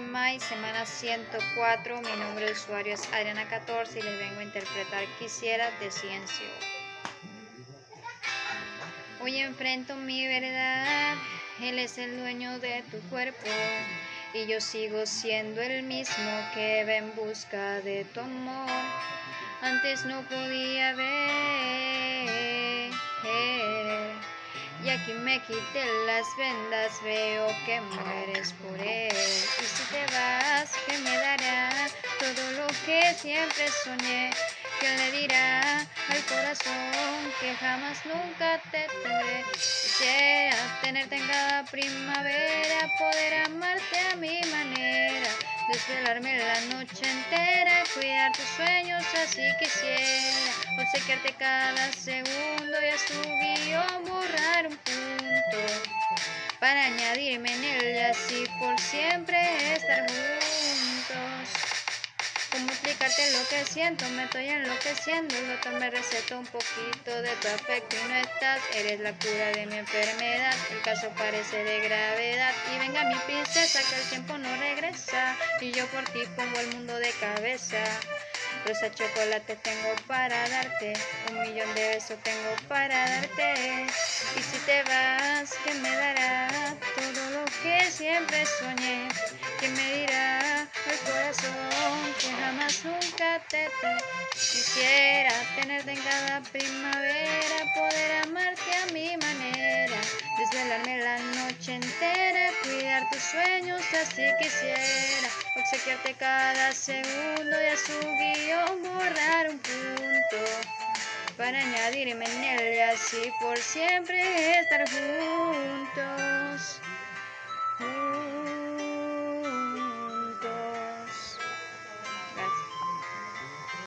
Mic, semana 104. Mi nombre de usuario es Adriana14 y les vengo a interpretar Quisiera de Ciencio. Hoy enfrento mi verdad, Él es el dueño de tu cuerpo y yo sigo siendo el mismo que va en busca de tu amor. Antes no podía ver aquí me quité las vendas, veo que mueres por él. Y si te vas, ¿qué me dará todo lo que siempre soñé? ¿Quién le dirá al corazón que jamás nunca te tendré? Quisiera tenerte en cada primavera, poder amarte a mi manera, desvelarme la noche entera, cuidar tus sueños, así quisiera obsequiarte cada segundo y a su guion para añadirme en él y así por siempre estar juntos. ¿Cómo explicarte lo que siento? Me estoy enloqueciendo. El doctor me un poquito de tu afecto y no estás. Eres la cura de mi enfermedad. El caso parece de gravedad. Y venga mi princesa, que el tiempo no regresa. Y yo por ti pongo el mundo de cabeza. Rosa chocolate tengo para darte. Un millón de besos tengo para darte. Y si te vas, ¿quién me que siempre soñé? ¿Quién me dirá al corazón que jamás nunca te, Quisiera tenerte en cada primavera, poder amarte a mi manera, desvelarme la noche entera, cuidar tus sueños, así quisiera, obsequiarte cada segundo y a su guion borrar un punto para añadirme en él y así por siempre estar juntos.